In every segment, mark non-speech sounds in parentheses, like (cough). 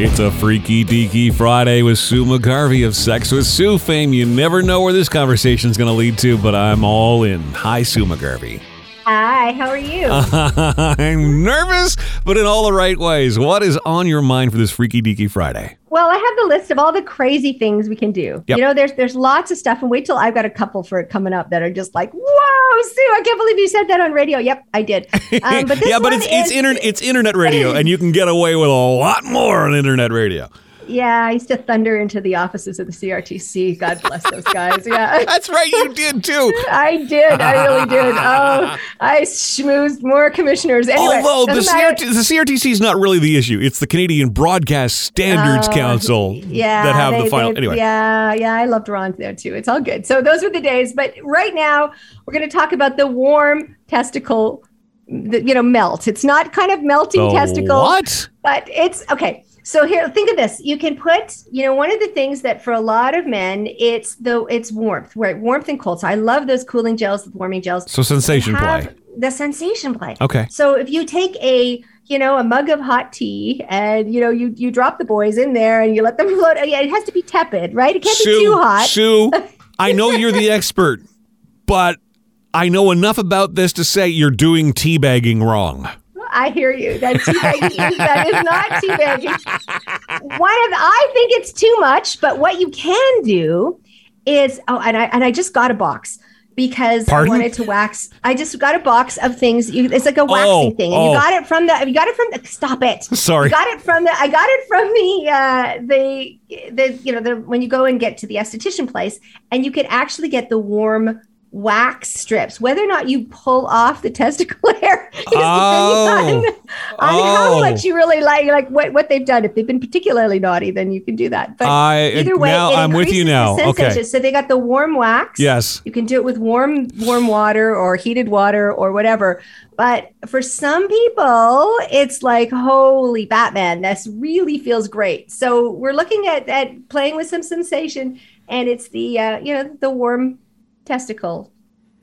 It's a freaky deaky Friday with Sue McGarvie of Sex with Sue fame. You never know where this conversation is going to lead to, but I'm all in. Hi, Sue McGarvie. Hi, how are you? (laughs) I'm nervous, but in all the right ways. What is on your mind for this freaky deaky Friday? Well, I have the list of all the crazy things we can do. Yep. You know, there's there's lots of stuff, and wait till I've got a couple for it coming up that are just like, whoa, Sue, I can't believe you said that on radio. Yep, I did. Um, but (laughs) this yeah, but it's it's is- internet it's internet radio, and you can get away with a lot more on internet radio. Yeah, I used to thunder into the offices of the CRTC. God bless those guys. Yeah. (laughs) That's right, you did too. I did. I really did. Oh, I schmoozed more commissioners. Anyway, Although the. CRT, the CRTC is not really the issue; it's the Canadian Broadcast Standards Oh, Council yeah, that have they- the final. they- Anyway, Yeah, yeah, I loved Ron there too. It's all good. So those were the days. But right now, we're going to talk about the warm testicle, the, you know, melt. It's not kind of melting The testicle, what? but it's okay. So here, think of this. You can put, you know, one of the things that for a lot of men, it's the it's warmth, right? Warmth and cold. So I love those cooling gels, the warming gels. So sensation play. The sensation play. Okay. So if you take a you know a mug of hot tea and you know you you drop the boys in there and you let them (laughs) float. Yeah, it has to be tepid, right? It can't Sue, be too hot. Sue, (laughs) I know you're the expert, but I know enough about this to say you're doing teabagging wrong. I hear you. That teabagging is that is not teabagging. One of I think it's too much, but what you can do is oh, and I and I just got a box because Pardon? I wanted to wax. I just got a box of things. You, it's like a waxing Oh, thing, and oh. you got it from the. You got it from the. Stop it. Sorry. You got it from the. I got it from the. Uh, the the you know the when you go and get to the esthetician place, and you can actually get the warm wax strips. Whether or not you pull off the (laughs) testicle hair is Oh. depending on, (laughs) on how Oh. much you really like like what, what they've done. If they've been particularly naughty, then you can do that. But I either way, now I'm with you now. Okay. So they got the warm wax. Yes. You can do it with warm warm water or heated water or whatever. But for some people, it's like holy Batman. This really feels great. So we're looking at at playing with some sensation, and it's the uh, you know the warm testicle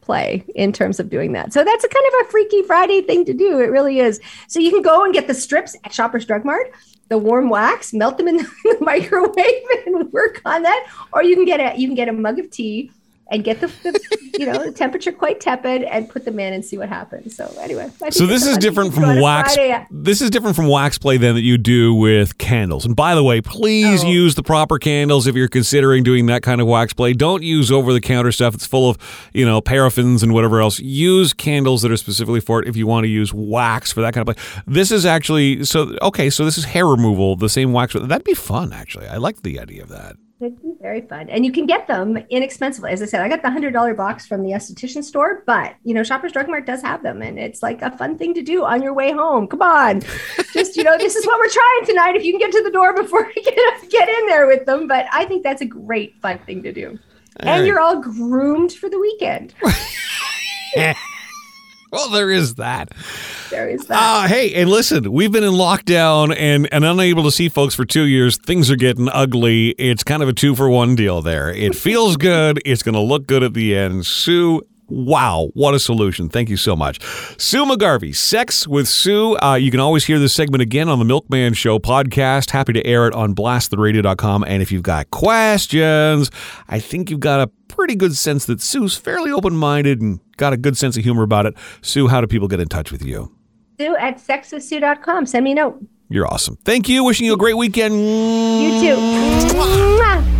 play in terms of doing that. So that's a kind of a freaky Friday thing to do. It really is. So you can go and get the strips at Shoppers Drug Mart, the warm wax, melt them in (laughs) the microwave and work on that. Or you can get a you can get a mug of tea and get the, the you know the temperature quite tepid and put them in and see what happens. So anyway, So this is different thing to do from wax. Friday. Uh, this is different from wax play then that you do with candles. And by the way, please Oh. use the proper candles if you're considering doing that kind of wax play. Don't use over the counter stuff that's full of, you know, paraffins and whatever else. Use candles that are specifically for it if you want to use wax for that kind of play. This is actually so okay, so this is hair removal, the same wax. That'd be fun actually. I like the idea of that. It'd be very fun. And you can get them inexpensively. As I said, I got the hundred dollar box from the esthetician store, but you know, Shoppers Drug Mart does have them and it's like a fun thing to do on your way home. Come on. (laughs) Just, you know, this is what we're trying tonight. If you can get to the door before you get, get in there with them. But I think that's a great fun thing to do. All and right. you're all groomed for the weekend. (laughs) Well, there is that. There is that. Uh, hey, and listen, we've been in lockdown and, and unable to see folks for two years. Things are getting ugly. It's kind of a two for one deal there. It (laughs) feels good. It's going to look good at the end. Sue, wow, what a solution. Thank you so much. Sue McGarvie, Sex with Sue. Uh, you can always hear this segment again on the Milkman Show podcast. Happy to air it on blasttheradio.com. And if you've got questions, I think you've got a pretty good sense that Sue's fairly open minded and got a good sense of humor about it. Sue, how do people get in touch with you? Sue at sexwithsue.com. Send me a note. You're awesome. Thank you. Wishing you a great weekend. You too. Mwah.